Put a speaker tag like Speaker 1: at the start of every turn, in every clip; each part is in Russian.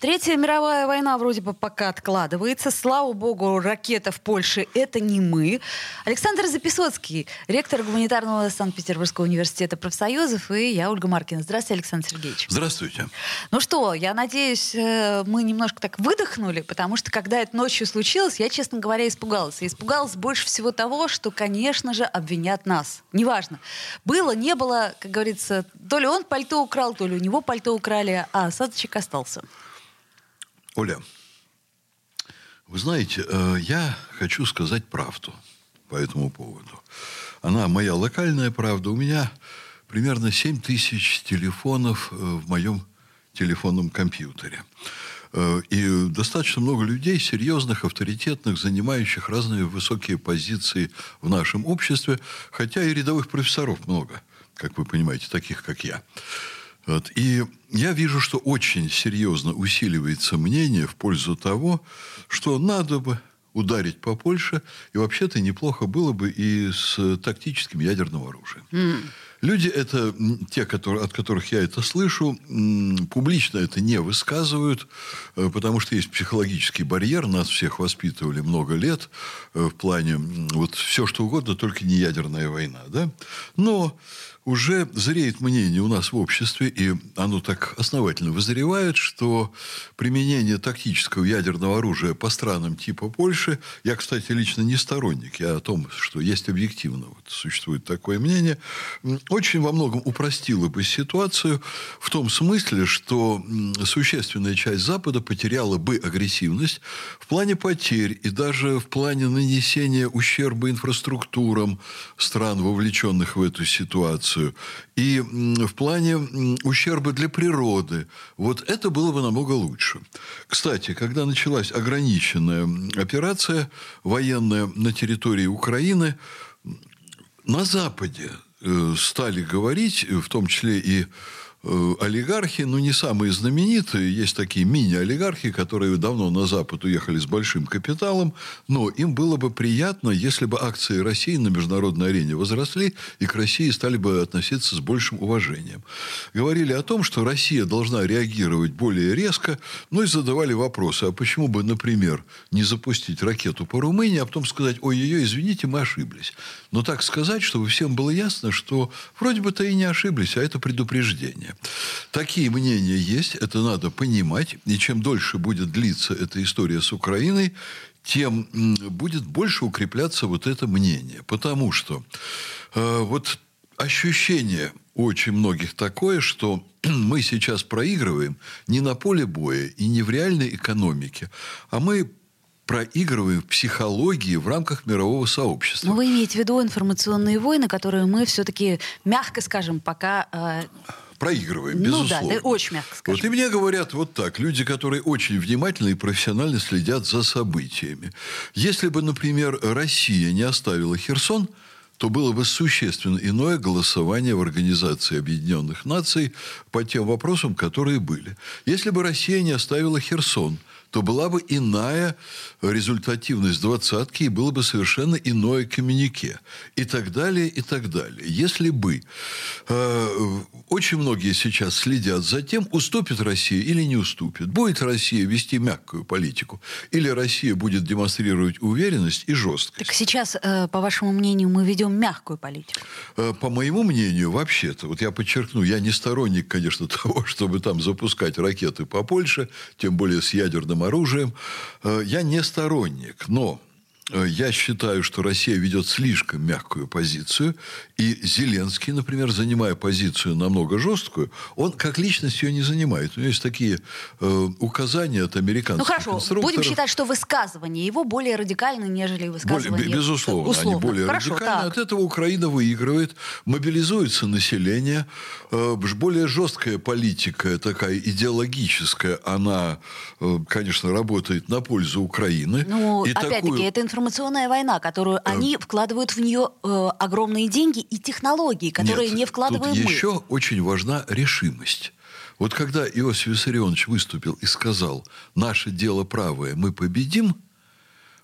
Speaker 1: Третья мировая война вроде бы пока откладывается. Слава богу, ракета в Польше — это не мы. Александр Записоцкий, ректор гуманитарного Санкт-Петербургского университета профсоюзов, и я, Ольга Маркина. Здравствуйте, Александр Сергеевич.
Speaker 2: Здравствуйте.
Speaker 1: Ну что, я надеюсь, э, мы немножко так выдохнули, потому что, когда это ночью случилось, я, честно говоря, испугалась. И испугалась больше всего того, что, конечно же, обвинят нас. Неважно. Было, не было, как говорится, то ли он пальто украл, то ли у него пальто украли, а осадочек остался.
Speaker 2: Оля, вы знаете, э, я хочу сказать правду по этому поводу. Она моя локальная правда. У меня примерно 7 тысяч телефонов э, в моем телефонном компьютере. Э, и достаточно много людей, серьезных, авторитетных, занимающих разные высокие позиции в нашем обществе, хотя и рядовых профессоров много, как вы понимаете, таких, как я. Вот. И я вижу, что очень серьезно усиливается мнение в пользу того, что надо бы ударить по Польше, и вообще-то неплохо было бы и с тактическим ядерным оружием. Mm. Люди это, те, которые, от которых я это слышу, публично это не высказывают, э, потому что есть психологический барьер, нас всех воспитывали много лет э, в плане вот все что угодно, только не ядерная война. Да? Но уже зреет мнение у нас в обществе, и оно так основательно вызревает, что применение тактического ядерного оружия по странам типа Польши, я, кстати, лично не сторонник, я о том, что есть объективно, вот, существует такое мнение, очень во многом упростило бы ситуацию в том смысле, что существенная часть Запада потеряла бы агрессивность в плане потерь и даже в плане нанесения ущерба инфраструктурам стран, вовлеченных в эту ситуацию ситуацию. И в плане ущерба для природы, вот это было бы намного лучше. Кстати, когда началась ограниченная операция военная на территории Украины, на Западе э, стали говорить, в том числе и Э, олигархи, ну, не самые знаменитые. Есть такие мини-олигархи, которые давно на Запад уехали с большим капиталом. Но им было бы приятно, если бы акции России на международной арене возросли, и к России стали бы относиться с большим уважением. Говорили о том, что Россия должна реагировать более резко, ну, и задавали вопросы, а почему бы, например, не запустить ракету по Румынии, а потом сказать, ой-ой-ой, извините, мы ошиблись. Но так сказать, чтобы всем было ясно, что вроде бы-то и не ошиблись, а это предупреждение мнения. Такие мнения есть, это надо понимать. И чем дольше будет длиться эта история с Украиной, тем будет больше укрепляться вот это мнение. Потому что э, вот ощущение очень многих такое, что мы сейчас проигрываем не на поле боя и не в реальной экономике, а мы проигрываем в психологии в рамках мирового сообщества.
Speaker 1: Но вы имеете в виду информационные войны, которые мы все-таки, мягко скажем, пока э,
Speaker 2: проигрываем, безусловно.
Speaker 1: Ну да, да, очень мягко скажем.
Speaker 2: Вот и мне говорят вот так, люди, которые очень внимательно и профессионально следят за событиями. Если бы, например, Россия не оставила Херсон, то было бы существенно иное голосование в Организации Объединенных Наций по тем вопросам, которые были. Если бы Россия не оставила Херсон – то была бы иная результативность двадцатки и было бы совершенно иное коммюнике. И так далее, и так далее. Если бы э, очень многие сейчас следят за тем, уступит Россия или не уступит. Будет Россия вести мягкую политику или Россия будет демонстрировать уверенность и жесткость.
Speaker 1: Так сейчас, э, по вашему мнению, мы ведем мягкую политику?
Speaker 2: Э, по моему мнению, вообще-то, вот я подчеркну, я не сторонник, конечно, того, чтобы там запускать ракеты по Польше, тем более с ядерным ядерным оружием. Э, я не сторонник, но я считаю, что Россия ведет слишком мягкую позицию, и Зеленский, например, занимая позицию намного жесткую, он как личность ее не занимает. У него есть такие э, указания от американских
Speaker 1: Ну хорошо, будем считать, что высказывания его более радикальны, нежели высказывания...
Speaker 2: Более, безусловно, условно. они более хорошо, радикальны. Так. От этого Украина выигрывает, мобилизуется население, э, более жесткая политика, такая идеологическая, она, э, конечно, работает на пользу Украины.
Speaker 1: Ну, опять-таки, такую... это информация информационная война, которую они вкладывают в нее э, огромные деньги и технологии, которые
Speaker 2: Нет,
Speaker 1: не вкладываем
Speaker 2: тут
Speaker 1: мы.
Speaker 2: еще очень важна решимость. Вот когда Иосиф Виссарионович выступил и сказал «наше дело правое, мы победим»,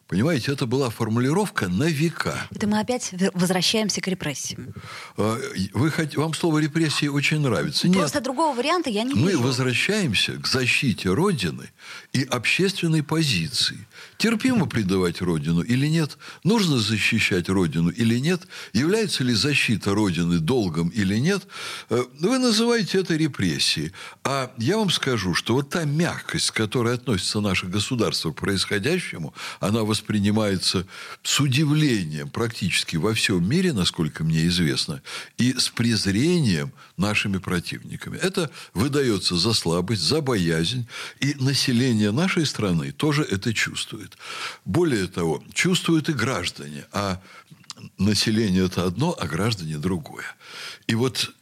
Speaker 2: Понимаете, это была формулировка на века.
Speaker 1: Это мы опять возвращаемся к репрессиям.
Speaker 2: А, вы, вам слово репрессии очень нравится.
Speaker 1: Просто Нет. другого варианта я не
Speaker 2: мы
Speaker 1: вижу.
Speaker 2: Мы возвращаемся к защите Родины и общественной позиции. Терпимо предавать Родину или нет? Нужно защищать Родину или нет? Является ли защита Родины долгом или нет? Э, вы называете это репрессией. А я вам скажу, что вот та мягкость, к которой относится наше государство к происходящему, она воспринимается с удивлением практически во всем мире, насколько мне известно, и с презрением нашими противниками. Это выдается за слабость, за боязнь, и население нашей страны тоже это чувствует. Более того, чувствуют и граждане, а население это одно, а граждане другое. И вот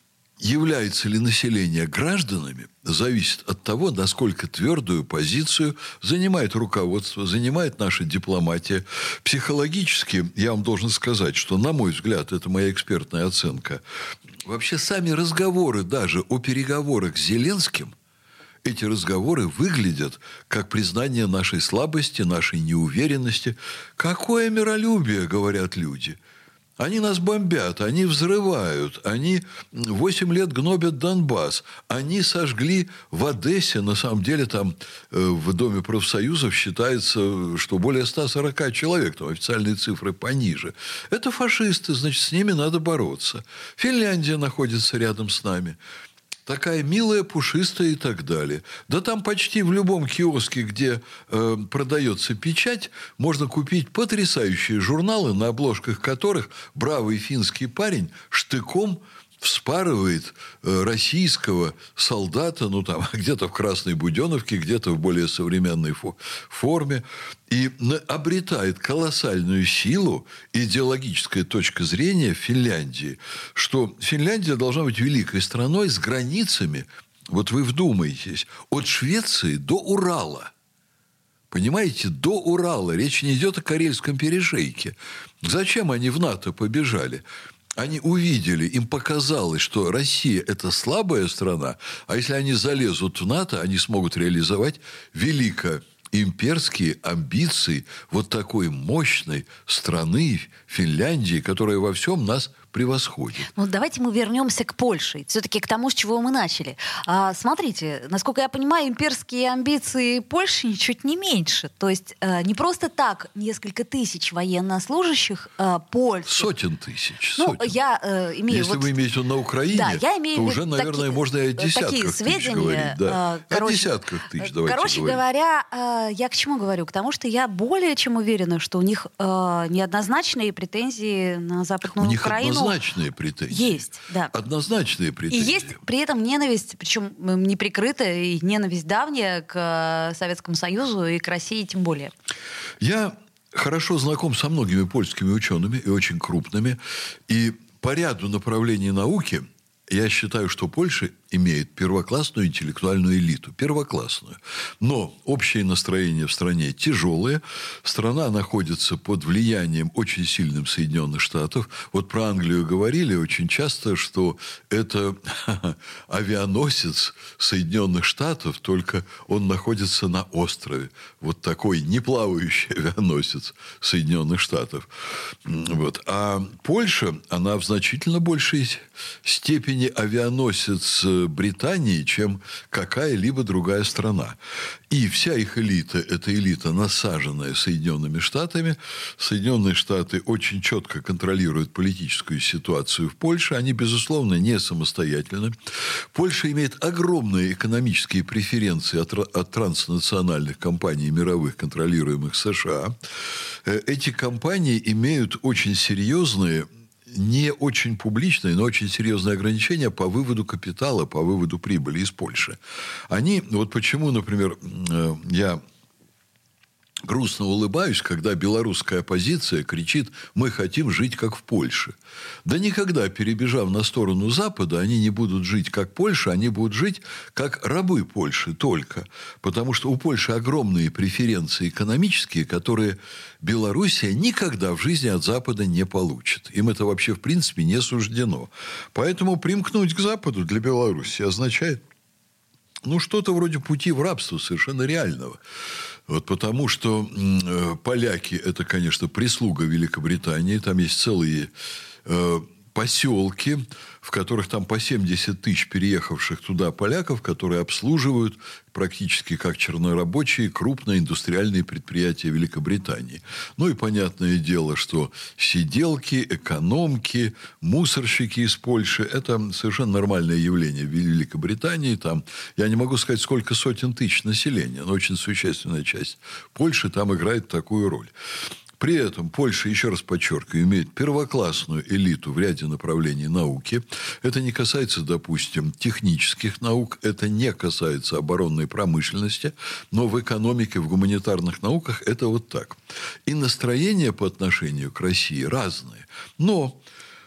Speaker 2: является ли население гражданами, зависит от того, насколько твердую позицию занимает руководство, занимает наша дипломатия. Психологически, я вам должен сказать, что, на мой взгляд, это моя экспертная оценка, вообще сами разговоры даже о переговорах с Зеленским – эти разговоры выглядят как признание нашей слабости, нашей неуверенности. Какое миролюбие, говорят люди – они нас бомбят, они взрывают, они 8 лет гнобят Донбасс, они сожгли в Одессе, на самом деле там э, в Доме профсоюзов считается, что более 140 человек, там официальные цифры пониже. Это фашисты, значит, с ними надо бороться. Финляндия находится рядом с нами такая милая, пушистая и так далее. Да там почти в любом киоске, где э, продается печать, можно купить потрясающие журналы, на обложках которых бравый финский парень штыком вспарывает э, российского солдата, ну там где-то в Красной Буденовке, где-то в более современной форме, и обретает колоссальную силу идеологическая точка зрения Финляндии, что Финляндия должна быть великой страной с границами, вот вы вдумаетесь, от Швеции до Урала. Понимаете, до Урала. Речь не идет о Карельском перешейке. Зачем они в НАТО побежали? Они увидели, им показалось, что Россия – это слабая страна, а если они залезут в НАТО, они смогут реализовать великое имперские амбиции вот такой мощной страны Финляндии, которая во всем нас превосходит.
Speaker 1: Ну, давайте мы вернемся к Польше. Все-таки к тому, с чего мы начали. А, смотрите, насколько я понимаю, имперские амбиции Польши ничуть не меньше. То есть а, не просто так несколько тысяч военнослужащих а, Польши.
Speaker 2: Сотен тысяч.
Speaker 1: Ну,
Speaker 2: сотен.
Speaker 1: я э, имею...
Speaker 2: Если вот... вы имеете на Украине, да, я имею то уже, наверное, такие, можно и о десятках такие сведения, тысяч говорить. Да. Короче, о десятках тысяч, давайте
Speaker 1: Короче
Speaker 2: говорить.
Speaker 1: говоря, э, я к чему говорю? К тому, что я более чем уверена, что у них э, неоднозначные претензии на Западную
Speaker 2: у
Speaker 1: Украину
Speaker 2: однозначные претензии.
Speaker 1: Есть, да.
Speaker 2: Однозначные претензии.
Speaker 1: И есть при этом ненависть, причем неприкрытая, и ненависть давняя к э, Советскому Союзу и к России тем более.
Speaker 2: Я хорошо знаком со многими польскими учеными, и очень крупными, и по ряду направлений науки я считаю, что Польша имеет первоклассную интеллектуальную элиту. Первоклассную. Но общее настроение в стране тяжелое. Страна находится под влиянием очень сильным Соединенных Штатов. Вот про Англию говорили очень часто, что это авианосец Соединенных Штатов, только он находится на острове. Вот такой неплавающий авианосец Соединенных Штатов. Вот. А Польша, она в значительно большей степени авианосец Британии, чем какая-либо другая страна. И вся их элита – это элита, насаженная Соединенными Штатами. Соединенные Штаты очень четко контролируют политическую ситуацию в Польше. Они, безусловно, не самостоятельны. Польша имеет огромные экономические преференции от, от транснациональных компаний мировых, контролируемых США. Э, эти компании имеют очень серьезные не очень публичные, но очень серьезные ограничения по выводу капитала, по выводу прибыли из Польши. Они, вот почему, например, э, я грустно улыбаюсь, когда белорусская оппозиция кричит «мы хотим жить как в Польше». Да никогда, перебежав на сторону Запада, они не будут жить как Польша, они будут жить как рабы Польши только. Потому что у Польши огромные преференции экономические, которые Белоруссия никогда в жизни от Запада не получит. Им это вообще в принципе не суждено. Поэтому примкнуть к Западу для Беларуси означает ну, что-то вроде пути в рабство совершенно реального. Вот потому что э, поляки – это, конечно, прислуга Великобритании. Там есть целые э, поселки, в которых там по 70 тысяч переехавших туда поляков, которые обслуживают практически как чернорабочие крупные индустриальные предприятия Великобритании. Ну и понятное дело, что сиделки, экономки, мусорщики из Польши – это совершенно нормальное явление в Великобритании. Там, я не могу сказать, сколько сотен тысяч населения, но очень существенная часть Польши там играет такую роль. При этом Польша, еще раз подчеркиваю, имеет первоклассную элиту в ряде направлений науки. Это не касается, допустим, технических наук, это не касается оборонной промышленности, но в экономике, в гуманитарных науках это вот так. И настроения по отношению к России разные. Но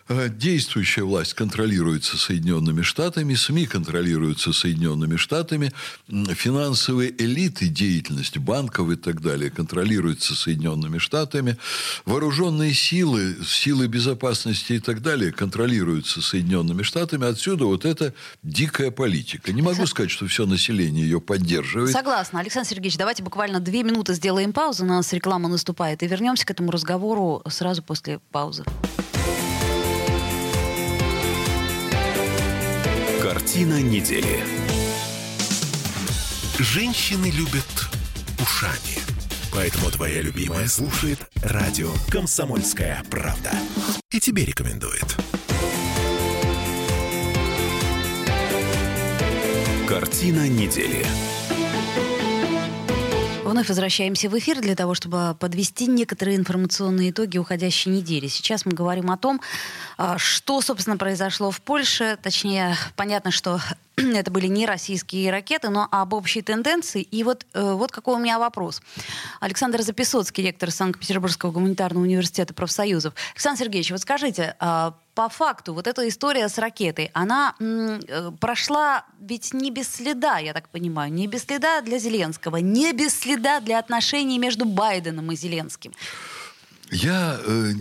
Speaker 2: действующая власть контролируется Соединенными Штатами, СМИ контролируются Соединенными Штатами, финансовые элиты, деятельность банков и так далее контролируются Соединенными Штатами, вооруженные силы, силы безопасности и так далее контролируются Соединенными Штатами. Отсюда вот эта дикая политика. Не могу сказать, что все население ее поддерживает.
Speaker 1: Согласна. Александр Сергеевич, давайте буквально две минуты сделаем паузу, у нас реклама наступает, и вернемся к этому разговору сразу после паузы.
Speaker 3: Картина недели. Женщины любят ушами. Поэтому твоя любимая слушает радио «Комсомольская правда». И тебе рекомендует. Картина недели.
Speaker 1: Вновь возвращаемся в эфир для того, чтобы подвести некоторые информационные итоги уходящей недели. Сейчас мы говорим о том, а, что, собственно, произошло в Польше. Точнее, понятно, что это были не российские ракеты, но об общей тенденции. И вот, э, вот какой у меня вопрос. Александр Записоцкий, ректор Санкт-Петербургского гуманитарного университета профсоюзов. Александр Сергеевич, вот скажите, а, по факту вот эта история с ракетой, она э, прошла ведь не без следа, я так понимаю, не без следа для Зеленского, не без следа для отношений между Байденом и Зеленским.
Speaker 2: Я э,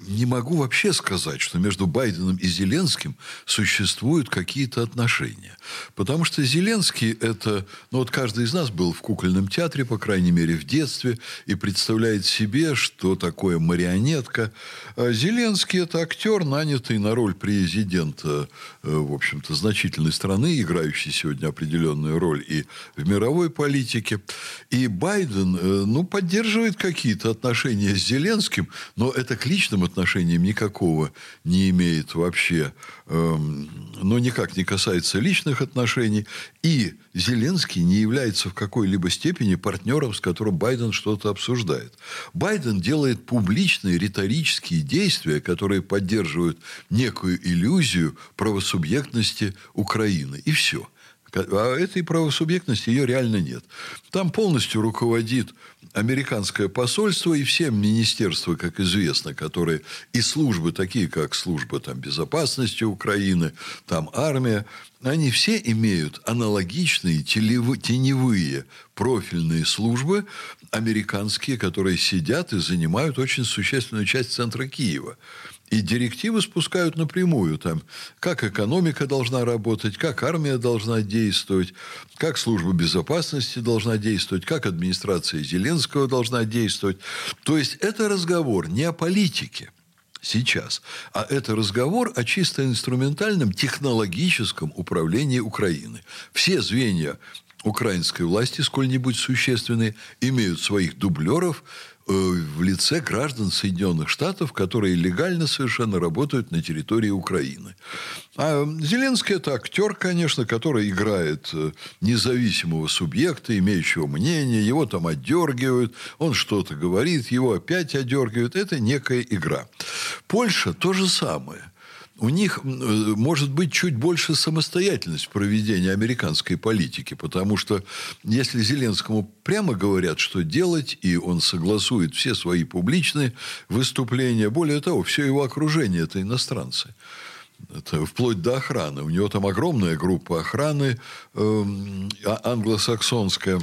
Speaker 2: не могу вообще сказать, что между Байденом и Зеленским существуют какие-то отношения. Потому что Зеленский это... Ну вот каждый из нас был в кукольном театре, по крайней мере, в детстве, и представляет себе, что такое марионетка. А Зеленский это актер, нанятый на роль президента, э, в общем-то, значительной страны, играющий сегодня определенную роль и в мировой политике. И Байден, э, ну, поддерживает какие-то отношения с Зеленским, но это к личным отношениям никакого не имеет вообще, эм, но никак не касается личных отношений. И Зеленский не является в какой-либо степени партнером, с которым Байден что-то обсуждает. Байден делает публичные риторические действия, которые поддерживают некую иллюзию правосубъектности Украины. И все. А этой правосубъектности ее реально нет. Там полностью руководит американское посольство и все министерства, как известно, которые и службы такие, как служба там, безопасности Украины, там армия, они все имеют аналогичные теневые профильные службы американские, которые сидят и занимают очень существенную часть центра Киева. И директивы спускают напрямую, там, как экономика должна работать, как армия должна действовать, как служба безопасности должна действовать, как администрация Зеленского должна действовать. То есть это разговор не о политике сейчас, а это разговор о чисто инструментальном технологическом управлении Украины. Все звенья украинской власти, сколь-нибудь существенные, имеют своих дублеров, в лице граждан Соединенных Штатов, которые легально совершенно работают на территории Украины. А Зеленский это актер, конечно, который играет э, независимого субъекта, имеющего мнение, его там отдергивают, он что-то говорит, его опять отдергивают. Это некая игра. Польша то же самое у них э, может быть чуть больше самостоятельность в проведении американской политики, потому что если Зеленскому прямо говорят, что делать, и он согласует все свои публичные выступления, более того, все его окружение – это иностранцы. Это вплоть до охраны. У него там огромная группа охраны э, англосаксонская.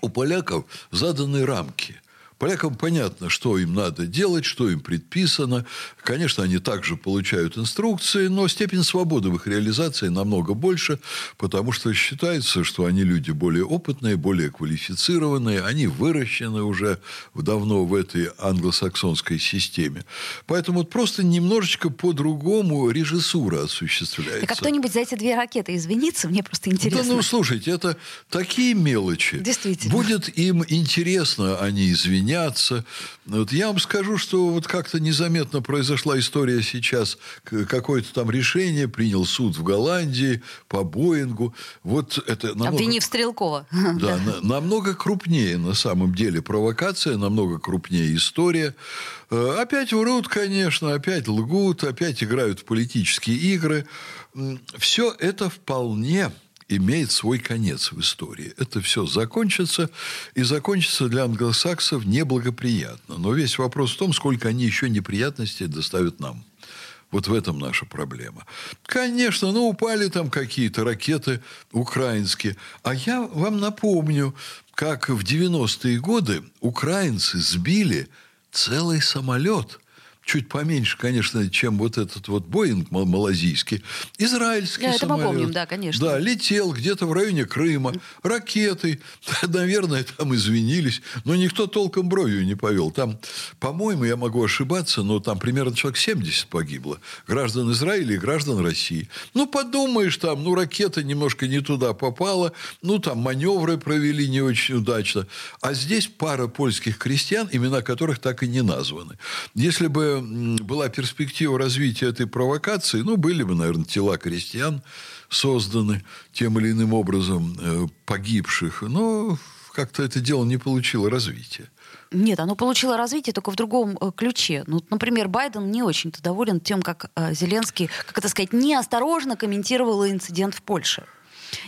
Speaker 2: У поляков заданы рамки – Полякам понятно, что им надо делать, что им предписано. Конечно, они также получают инструкции, но степень свободы в их реализации намного больше, потому что считается, что они люди более опытные, более квалифицированные, они выращены уже давно в этой англосаксонской системе. Поэтому вот просто немножечко по-другому режиссура осуществляется.
Speaker 1: Так а кто-нибудь за эти две ракеты извинится? Мне просто интересно.
Speaker 2: Да ну, слушайте, это такие мелочи.
Speaker 1: Действительно.
Speaker 2: Будет им интересно, они извинятся. Вот я вам скажу, что вот как-то незаметно произошла история сейчас. Какое-то там решение принял суд в Голландии по Боингу. Вот это намного...
Speaker 1: Обвинив Стрелкова.
Speaker 2: Да, на, намного крупнее на самом деле провокация, намного крупнее история. Э, опять врут, конечно, опять лгут, опять играют в политические игры. Все это вполне имеет свой конец в истории. Это все закончится, и закончится для англосаксов неблагоприятно. Но весь вопрос в том, сколько они еще неприятностей доставят нам. Вот в этом наша проблема. Конечно, ну, упали там какие-то ракеты украинские. А я вам напомню, как в 90-е годы украинцы сбили целый самолет – чуть поменьше, конечно, чем вот этот вот Боинг малазийский, израильский
Speaker 1: да,
Speaker 2: самолет.
Speaker 1: Это мы помним, да, конечно.
Speaker 2: Да, летел где-то в районе Крыма, ракетой, наверное, там извинились, но никто толком бровью не повел. Там, по-моему, я могу ошибаться, но там примерно человек 70 погибло. Граждан Израиля и граждан России. Ну, подумаешь, там, ну, ракета немножко не туда попала, ну, там маневры провели не очень удачно. А здесь пара польских крестьян, имена которых так и не названы. Если бы была перспектива развития этой провокации, ну, были бы, наверное, тела крестьян созданы тем или иным образом э, погибших, но как-то это дело не получило развития.
Speaker 1: Нет, оно получило развитие только в другом э, ключе. Ну, например, Байден не очень-то доволен тем, как э, Зеленский, как это сказать, неосторожно комментировал инцидент в Польше.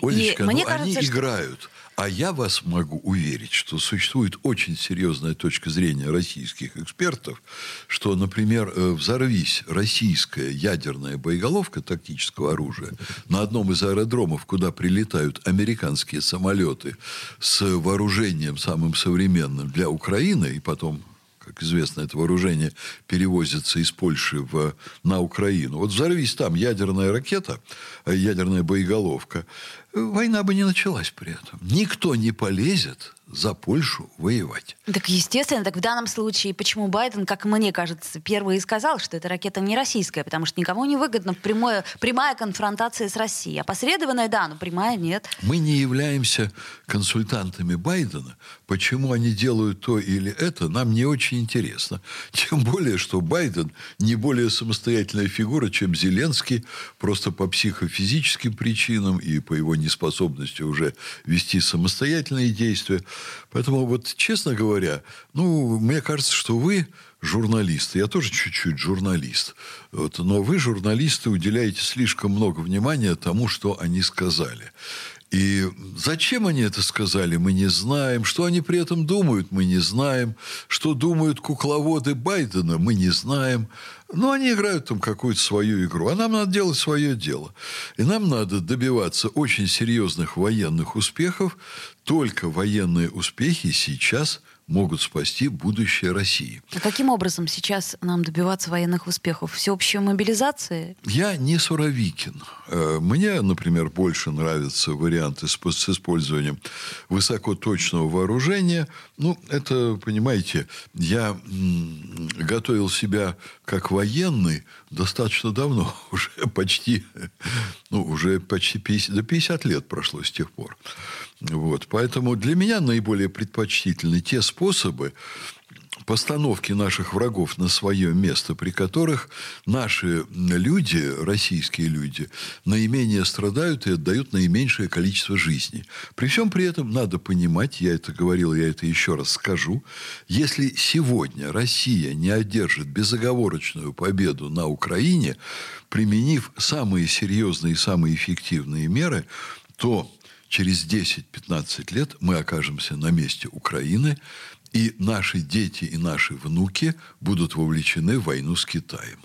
Speaker 2: Олечка, И мне ну, кажется, они что... играют а я вас могу уверить, что существует очень серьезная точка зрения российских экспертов, что, например, э, взорвись российская ядерная боеголовка тактического оружия на одном из аэродромов, куда прилетают американские самолеты с вооружением самым современным для Украины, и потом как известно, это вооружение перевозится из Польши в, на Украину. Вот взорвись там ядерная ракета, э, ядерная боеголовка, война бы не началась при этом. Никто не полезет за Польшу воевать.
Speaker 1: Так естественно, так в данном случае, почему Байден, как мне кажется, первый и сказал, что эта ракета не российская, потому что никому не выгодна прямое, прямая конфронтация с Россией. Опосредованная, да, но прямая нет.
Speaker 2: Мы не являемся консультантами Байдена. Почему они делают то или это, нам не очень интересно. Тем более, что Байден не более самостоятельная фигура, чем Зеленский, просто по психофизическим причинам и по его неспособности уже вести самостоятельные действия. Поэтому вот, честно говоря, ну, мне кажется, что вы журналисты, я тоже чуть-чуть журналист, вот, но вы, журналисты, уделяете слишком много внимания тому, что они сказали. И зачем они это сказали, мы не знаем. Что они при этом думают, мы не знаем. Что думают кукловоды Байдена, мы не знаем. Но они играют там какую-то свою игру. А нам надо делать свое дело. И нам надо добиваться очень серьезных военных успехов. Только военные успехи сейчас – могут спасти будущее России.
Speaker 1: А каким образом сейчас нам добиваться военных успехов? Всеобщей мобилизации?
Speaker 2: Я не Суровикин. Э, мне, например, больше нравятся варианты с использованием высокоточного вооружения. Ну, это, понимаете, я готовил себя как военный достаточно давно, уже почти, ну, уже почти 50, до 50 лет прошло с тех пор. Вот. Поэтому для меня наиболее предпочтительны те способы постановки наших врагов на свое место, при которых наши люди, российские люди, наименее страдают и отдают наименьшее количество жизней. При всем при этом надо понимать, я это говорил, я это еще раз скажу, если сегодня Россия не одержит безоговорочную победу на Украине, применив самые серьезные и самые эффективные меры, то через 10-15 лет мы окажемся на месте Украины, и наши дети и наши внуки будут вовлечены в войну с Китаем.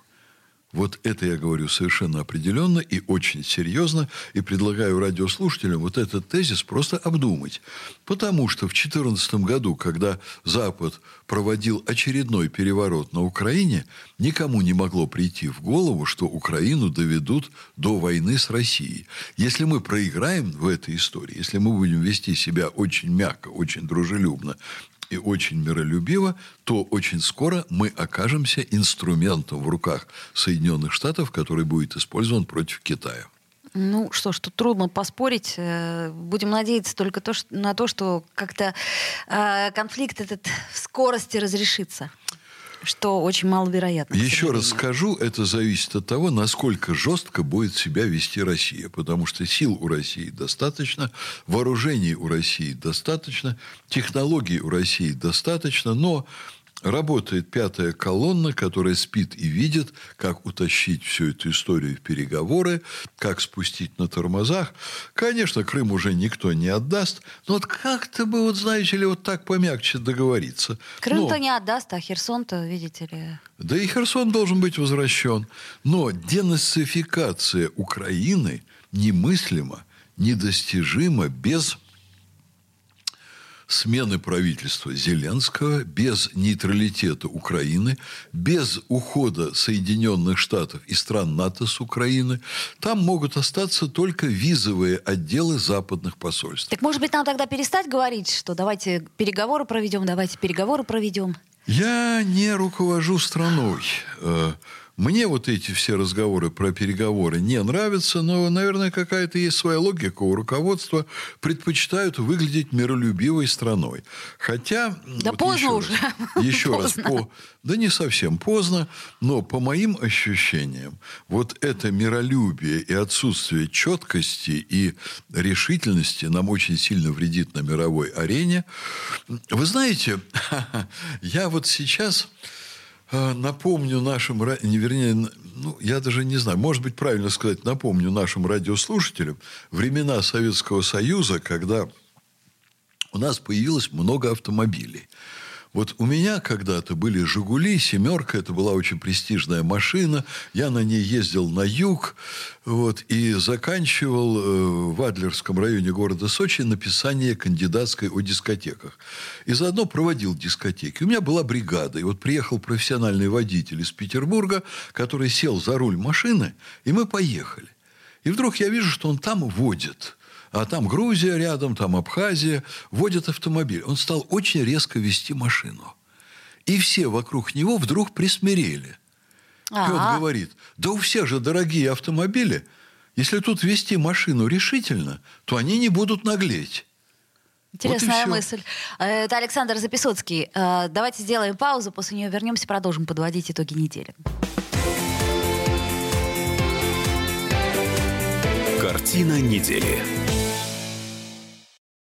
Speaker 2: Вот это я говорю совершенно определенно и очень серьезно. И предлагаю радиослушателям вот этот тезис просто обдумать. Потому что в 2014 году, когда Запад проводил очередной переворот на Украине, никому не могло прийти в голову, что Украину доведут до войны с Россией. Если мы проиграем в этой истории, если мы будем вести себя очень мягко, очень дружелюбно и очень миролюбиво, то очень скоро мы окажемся инструментом в руках Соединенных Штатов, который будет использован против Китая.
Speaker 1: Ну что ж, тут трудно поспорить. Э, будем надеяться только то, что, на то, что как-то э, конфликт этот в скорости разрешится что очень маловероятно.
Speaker 2: Еще раз скажу, это зависит от того, насколько жестко будет себя вести Россия. Потому что сил у России достаточно, вооружений у России достаточно, технологий у России достаточно, но Работает пятая колонна, которая спит и видит, как утащить всю эту историю в переговоры, как спустить на тормозах. Конечно, Крым уже никто не отдаст, но вот как-то бы, вот знаете ли, вот так помягче договориться.
Speaker 1: Крым-то но... не отдаст, а Херсон-то, видите ли...
Speaker 2: Да и Херсон должен быть возвращен. Но денацификация Украины немыслима, недостижима без смены правительства Зеленского, без нейтралитета Украины, без ухода Соединенных Штатов и стран НАТО с Украины, там могут остаться только визовые отделы западных посольств.
Speaker 1: Так может быть нам тогда перестать говорить, что давайте переговоры проведем, давайте переговоры проведем?
Speaker 2: Я не руковожу страной. Мне вот эти все разговоры про переговоры не нравятся, но, наверное, какая-то есть своя логика у руководства. Предпочитают выглядеть миролюбивой страной. Хотя...
Speaker 1: Да вот поздно еще уже.
Speaker 2: Раз, еще поздно. раз. По, да не совсем поздно, но по моим ощущениям, вот это миролюбие и отсутствие четкости и решительности нам очень сильно вредит на мировой арене. Вы знаете, я вот сейчас напомню нашим, не вернее, ну, я даже не знаю, может быть, правильно сказать, напомню нашим радиослушателям времена Советского Союза, когда у нас появилось много автомобилей. Вот у меня когда-то были «Жигули», «семерка», это была очень престижная машина. Я на ней ездил на юг вот, и заканчивал э, в Адлерском районе города Сочи написание кандидатской о дискотеках. И заодно проводил дискотеки. У меня была бригада. И вот приехал профессиональный водитель из Петербурга, который сел за руль машины, и мы поехали. И вдруг я вижу, что он там водит – а там Грузия рядом, там Абхазия, водят автомобиль. Он стал очень резко вести машину. И все вокруг него вдруг присмирели. А-а-а. Он говорит, да у всех же дорогие автомобили. Если тут вести машину решительно, то они не будут наглеть.
Speaker 1: Интересная вот мысль. Это Александр Записоцкий. Э, давайте сделаем паузу, после нее вернемся, продолжим подводить итоги недели.
Speaker 3: Картина недели.